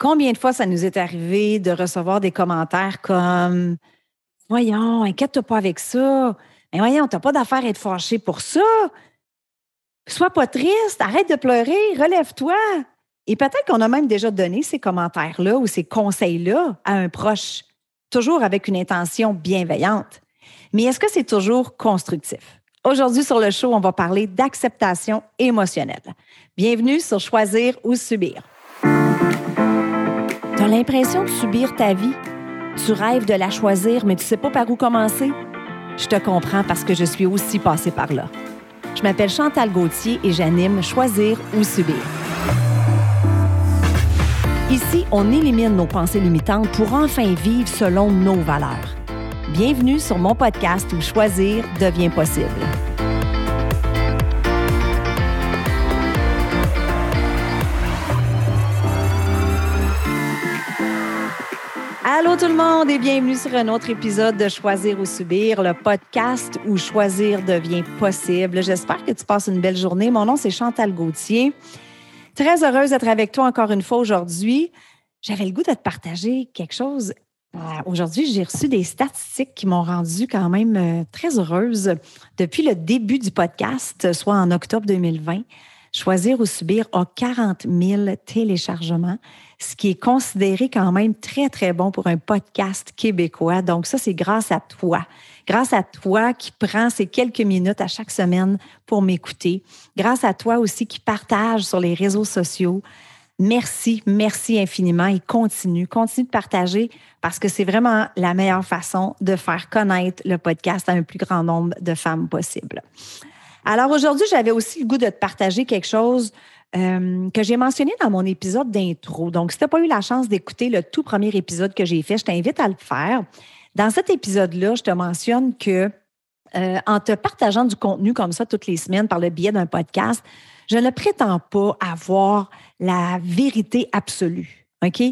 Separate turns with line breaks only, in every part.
Combien de fois ça nous est arrivé de recevoir des commentaires comme Voyons, inquiète-toi pas avec ça. Voyons, t'as pas d'affaire à être fâché pour ça. Sois pas triste, arrête de pleurer, relève-toi. Et peut-être qu'on a même déjà donné ces commentaires-là ou ces conseils-là à un proche, toujours avec une intention bienveillante. Mais est-ce que c'est toujours constructif? Aujourd'hui, sur le show, on va parler d'acceptation émotionnelle. Bienvenue sur Choisir ou Subir. Tu as l'impression de subir ta vie. Tu rêves de la choisir, mais tu sais pas par où commencer. Je te comprends parce que je suis aussi passée par là. Je m'appelle Chantal Gauthier et j'anime Choisir ou Subir. Ici, on élimine nos pensées limitantes pour enfin vivre selon nos valeurs. Bienvenue sur mon podcast où choisir devient possible. Tout le monde et bienvenue sur un autre épisode de Choisir ou Subir, le podcast où choisir devient possible. J'espère que tu passes une belle journée. Mon nom, c'est Chantal Gauthier. Très heureuse d'être avec toi encore une fois aujourd'hui. J'avais le goût de te partager quelque chose. Euh, aujourd'hui, j'ai reçu des statistiques qui m'ont rendue quand même euh, très heureuse. Depuis le début du podcast, soit en octobre 2020, Choisir ou Subir a 40 000 téléchargements ce qui est considéré quand même très, très bon pour un podcast québécois. Donc ça, c'est grâce à toi. Grâce à toi qui prends ces quelques minutes à chaque semaine pour m'écouter. Grâce à toi aussi qui partage sur les réseaux sociaux. Merci, merci infiniment et continue, continue de partager parce que c'est vraiment la meilleure façon de faire connaître le podcast à un plus grand nombre de femmes possible. Alors aujourd'hui, j'avais aussi le goût de te partager quelque chose euh, que j'ai mentionné dans mon épisode d'intro. Donc, si tu n'as pas eu la chance d'écouter le tout premier épisode que j'ai fait, je t'invite à le faire. Dans cet épisode-là, je te mentionne que euh, en te partageant du contenu comme ça toutes les semaines par le biais d'un podcast, je ne prétends pas avoir la vérité absolue. OK?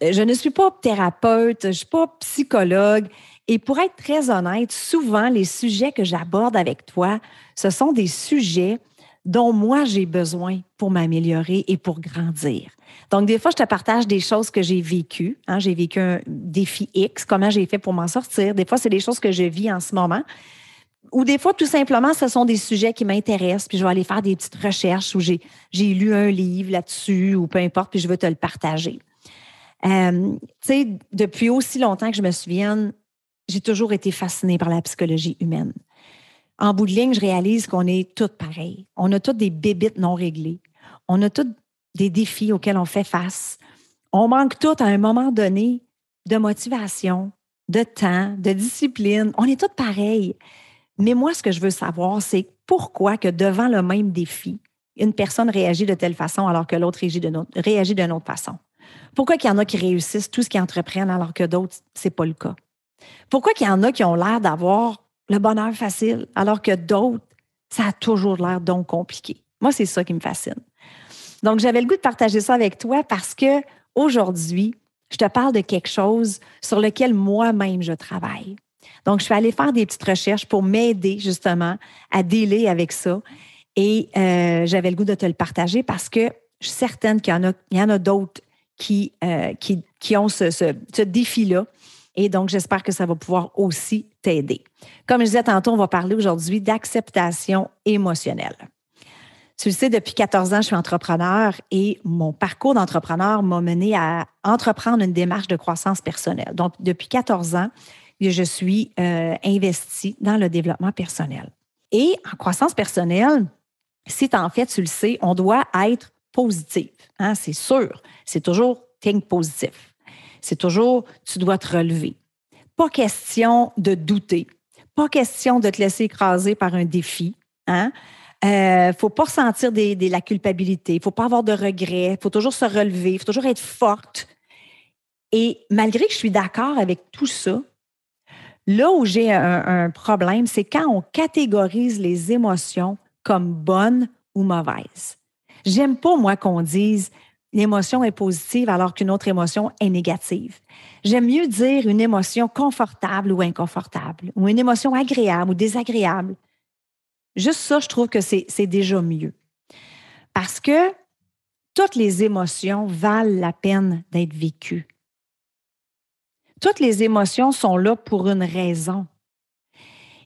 Je ne suis pas thérapeute, je ne suis pas psychologue. Et pour être très honnête, souvent, les sujets que j'aborde avec toi, ce sont des sujets dont moi j'ai besoin pour m'améliorer et pour grandir. Donc, des fois, je te partage des choses que j'ai vécues. Hein. j'ai vécu un défi X, comment j'ai fait pour m'en sortir. Des fois, c'est des choses que je vis en ce moment. Ou des fois, tout simplement, ce sont des sujets qui m'intéressent, puis je vais aller faire des petites recherches où j'ai, lu un livre là-dessus, ou peu importe, puis je veux te le partager. Euh, tu sais, depuis aussi longtemps que je me souvienne, j'ai toujours été fascinée par la psychologie humaine en bout de ligne, je réalise qu'on est toutes pareilles. On a toutes des bébites non réglées. On a toutes des défis auxquels on fait face. On manque toutes à un moment donné de motivation, de temps, de discipline. On est toutes pareilles. Mais moi, ce que je veux savoir, c'est pourquoi que devant le même défi, une personne réagit de telle façon alors que l'autre réagit d'une autre façon? Pourquoi qu'il y en a qui réussissent tout ce qu'ils entreprennent alors que d'autres, ce n'est pas le cas? Pourquoi qu'il y en a qui ont l'air d'avoir le bonheur facile, alors que d'autres, ça a toujours l'air donc compliqué? Moi, c'est ça qui me fascine. Donc, j'avais le goût de partager ça avec toi parce que aujourd'hui, je te parle de quelque chose sur lequel moi-même je travaille. Donc, je suis allée faire des petites recherches pour m'aider justement à dealer avec ça. Et euh, j'avais le goût de te le partager parce que je suis certaine qu'il y en a, d'autres qui, euh, qui, ont ce, ce, ce défi-là et donc, j'espère que ça va pouvoir aussi t'aider. Comme je disais tantôt, on va parler aujourd'hui d'acceptation émotionnelle. Tu le sais, depuis 14 ans, je suis entrepreneur et mon parcours d'entrepreneur m'a mené à entreprendre une démarche de croissance personnelle. Donc, depuis 14 ans, je suis euh, investie dans le développement personnel. Et en croissance personnelle, si en fait, tu le sais, on doit être positif. Hein, c'est sûr. C'est toujours think positif c'est toujours tu dois te relever. Pas question de douter. Pas question de te laisser écraser par un défi. Hein? Euh, faut pas ressentir des, la culpabilité. Il faut pas avoir de regrets. Faut toujours se relever. Faut toujours être forte. Et malgré que je suis d'accord avec tout ça, là où j'ai un, un problème, c'est quand on catégorise les émotions comme bonnes ou mauvaises. J'aime pas, moi, qu'on dise l'émotion est positive alors qu'une autre émotion est négative. J'aime mieux dire une émotion confortable ou inconfortable, ou une émotion agréable ou désagréable. Juste ça, je trouve que c'est déjà mieux. Parce que toutes les émotions valent la peine d'être vécues. Toutes les émotions sont là pour une raison.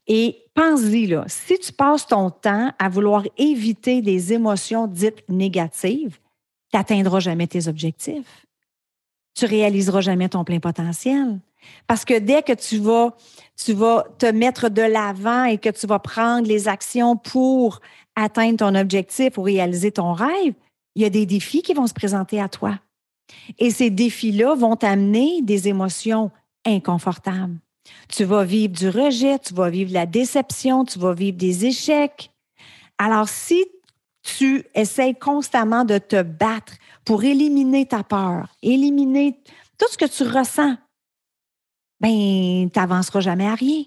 Et pense-y, là, si tu passes ton temps à vouloir éviter des émotions dites négatives, tu n'atteindras jamais tes objectifs. Tu réaliseras jamais ton plein potentiel. Parce que dès que tu vas, te mettre de l'avant et que tu vas prendre les actions pour atteindre ton objectif ou réaliser ton rêve, il y a des défis qui vont se présenter à toi. Et ces défis-là vont t'amener des émotions inconfortables. Tu vas vivre du rejet, tu vas vivre la déception, tu vas vivre des échecs. Alors, si tu essaies constamment de te battre pour éliminer ta peur, éliminer tout ce que tu ressens, ben, tu n'avanceras jamais à rien.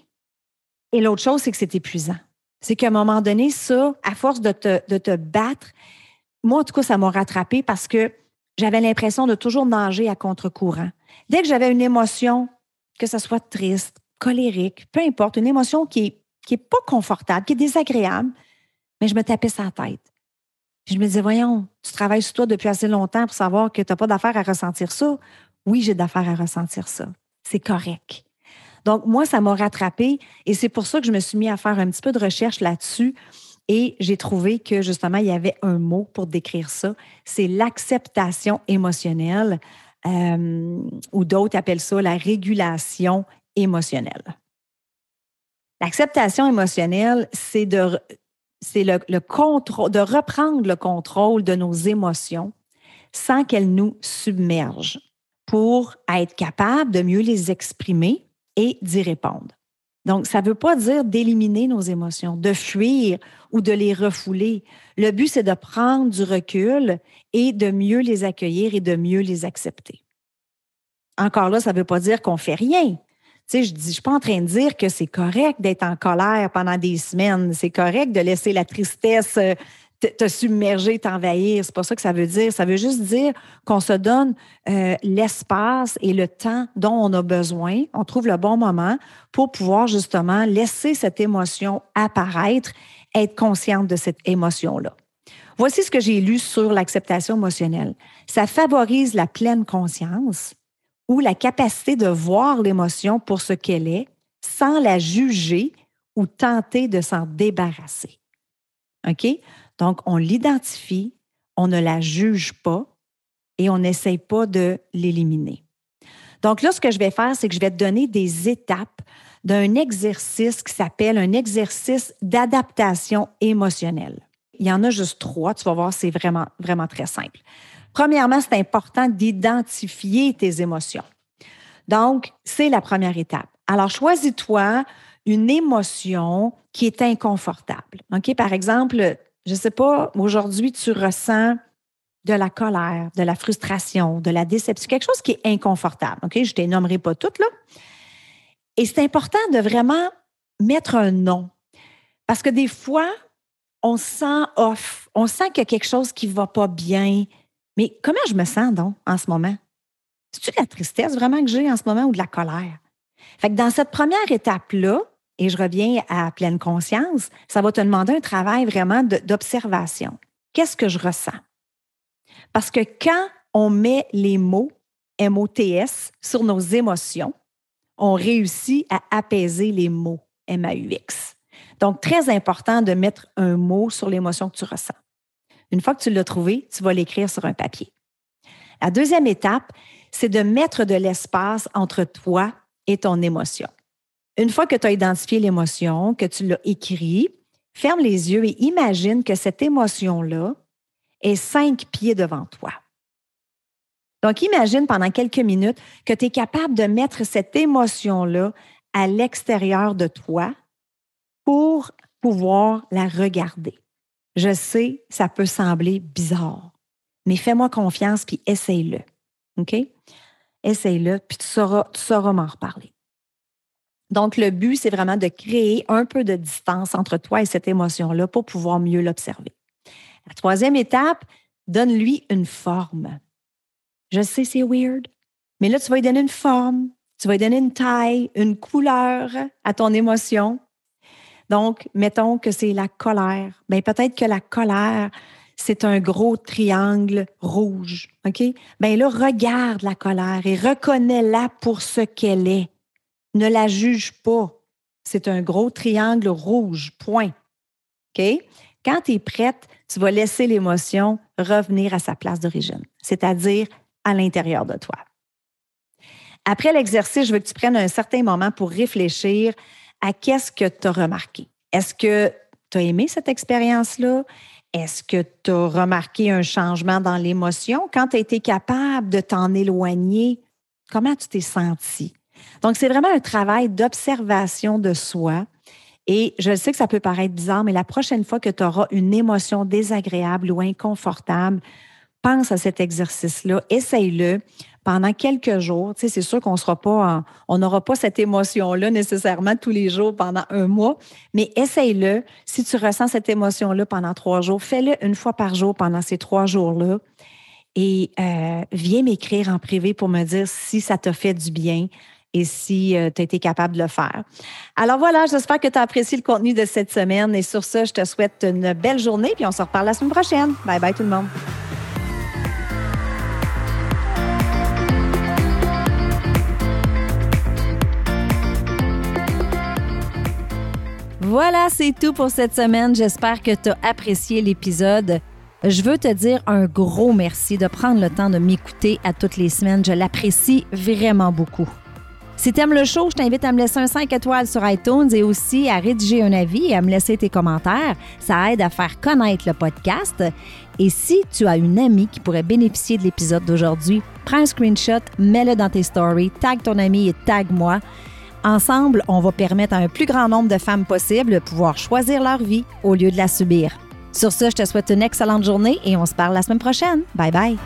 Et l'autre chose, c'est que c'est épuisant. C'est qu'à un moment donné, ça, à force de te, battre, moi, en tout cas, ça m'a rattrapé parce que j'avais l'impression de toujours nager à contre-courant. Dès que j'avais une émotion, que ce soit triste, colérique, peu importe, une émotion qui n'est est pas confortable, qui est désagréable, mais je me tapais sa tête. Je me disais, voyons, tu travailles sur toi depuis assez longtemps pour savoir que tu n'as pas d'affaire à ressentir ça. Oui, j'ai d'affaires à ressentir ça. C'est correct. Donc, moi, ça m'a rattrapé et c'est pour ça que je me suis mis à faire un petit peu de recherche là-dessus et j'ai trouvé que justement, il y avait un mot pour décrire ça. C'est l'acceptation émotionnelle euh, ou d'autres appellent ça la régulation émotionnelle. L'acceptation émotionnelle, c'est de, c'est le, le contrôle, de reprendre le contrôle de nos émotions sans qu'elles nous submergent pour être capable de mieux les exprimer et d'y répondre. Donc, ça ne veut pas dire d'éliminer nos émotions, de fuir ou de les refouler. Le but, c'est de prendre du recul et de mieux les accueillir et de mieux les accepter. Encore là, ça ne veut pas dire qu'on ne fait rien. Tu sais, je suis pas en train de dire que c'est correct d'être en colère pendant des semaines. C'est correct de laisser la tristesse euh, te, submerger, t'envahir. C'est pas ça que ça veut dire. Ça veut juste dire qu'on se donne euh, l'espace et le temps dont on a besoin. On trouve le bon moment pour pouvoir justement laisser cette émotion apparaître, être consciente de cette émotion-là. Voici ce que j'ai lu sur l'acceptation émotionnelle. Ça favorise la pleine conscience ou la capacité de voir l'émotion pour ce qu'elle est sans la juger ou tenter de s'en débarrasser. OK? Donc, on l'identifie, on ne la juge pas et on n'essaye pas de l'éliminer. Donc là, ce que je vais faire, c'est que je vais te donner des étapes d'un exercice qui s'appelle un exercice d'adaptation émotionnelle. Il y en a juste trois, tu vas voir, c'est vraiment, vraiment très simple. Premièrement, c'est important d'identifier tes émotions. Donc, c'est la première étape. Alors, choisis-toi une émotion qui est inconfortable. OK? Par exemple, je ne sais pas, aujourd'hui, tu ressens de la colère, de la frustration, de la déception, quelque chose qui est inconfortable. OK? Je ne t'énommerai pas toutes, là. Et c'est important de vraiment mettre un nom. Parce que des fois, on sent off, on sent qu'il y a quelque chose qui ne va pas bien. Mais comment je me sens donc en ce moment? C'est-tu de la tristesse vraiment que j'ai en ce moment ou de la colère? Fait que dans cette première étape-là, et je reviens à pleine conscience, ça va te demander un travail vraiment d'observation. Qu'est-ce que je ressens? Parce que quand on met les mots MOTS sur nos émotions, on réussit à apaiser les mots MAUX. Donc, très important de mettre un mot sur l'émotion que tu ressens. Une fois que tu l'as trouvé, tu vas l'écrire sur un papier. La deuxième étape, c'est de mettre de l'espace entre toi et ton émotion. Une fois que tu as identifié l'émotion, que tu l'as écrit, ferme les yeux et imagine que cette émotion-là est cinq pieds devant toi. Donc, imagine pendant quelques minutes que tu es capable de mettre cette émotion-là à l'extérieur de toi pour pouvoir la regarder. Je sais, ça peut sembler bizarre, mais fais-moi confiance puis essaye-le. OK? Essaye-le, puis tu sauras, tu sauras m'en reparler. Donc, le but, c'est vraiment de créer un peu de distance entre toi et cette émotion-là pour pouvoir mieux l'observer. La troisième étape, donne-lui une forme. Je sais, c'est weird, mais là, tu vas lui donner une forme, tu vas lui donner une taille, une couleur à ton émotion. Donc, mettons que c'est la colère. Bien, peut-être que la colère, c'est un gros triangle rouge. OK? Bien là, regarde la colère et reconnais-la pour ce qu'elle est. Ne la juge pas. C'est un gros triangle rouge. Point. OK? Quand tu es prête, tu vas laisser l'émotion revenir à sa place d'origine, c'est-à-dire à l'intérieur de toi. Après l'exercice, je veux que tu prennes un certain moment pour réfléchir à qu'est-ce que tu as remarqué? Est-ce que tu as aimé cette expérience-là? Est-ce que tu as remarqué un changement dans l'émotion? Quand tu as été capable de t'en éloigner, comment tu t'es senti? Donc, c'est vraiment un travail d'observation de soi. Et je sais que ça peut paraître bizarre, mais la prochaine fois que tu auras une émotion désagréable ou inconfortable, pense à cet exercice-là, essaye-le pendant quelques jours. Tu sais, c'est sûr qu'on sera pas, on n'aura pas cette émotion-là nécessairement tous les jours pendant un mois, mais essaye-le. Si tu ressens cette émotion-là pendant trois jours, fais-le une fois par jour pendant ces trois jours-là. Et euh, viens m'écrire en privé pour me dire si ça t'a fait du bien et si euh, tu as été capable de le faire. Alors voilà, j'espère que tu as apprécié le contenu de cette semaine et sur ce, je te souhaite une belle journée puis on se reparle la semaine prochaine. Bye bye tout le monde. Voilà, c'est tout pour cette semaine. J'espère que tu as apprécié l'épisode. Je veux te dire un gros merci de prendre le temps de m'écouter à toutes les semaines. Je l'apprécie vraiment beaucoup. Si tu aimes le show, je t'invite à me laisser un 5 étoiles sur iTunes et aussi à rédiger un avis et à me laisser tes commentaires. Ça aide à faire connaître le podcast. Et si tu as une amie qui pourrait bénéficier de l'épisode d'aujourd'hui, prends un screenshot, mets-le dans tes stories, tag ton ami et tag moi. Ensemble, on va permettre à un plus grand nombre de femmes possible de pouvoir choisir leur vie au lieu de la subir. Sur ce, je te souhaite une excellente journée et on se parle la semaine prochaine. Bye bye.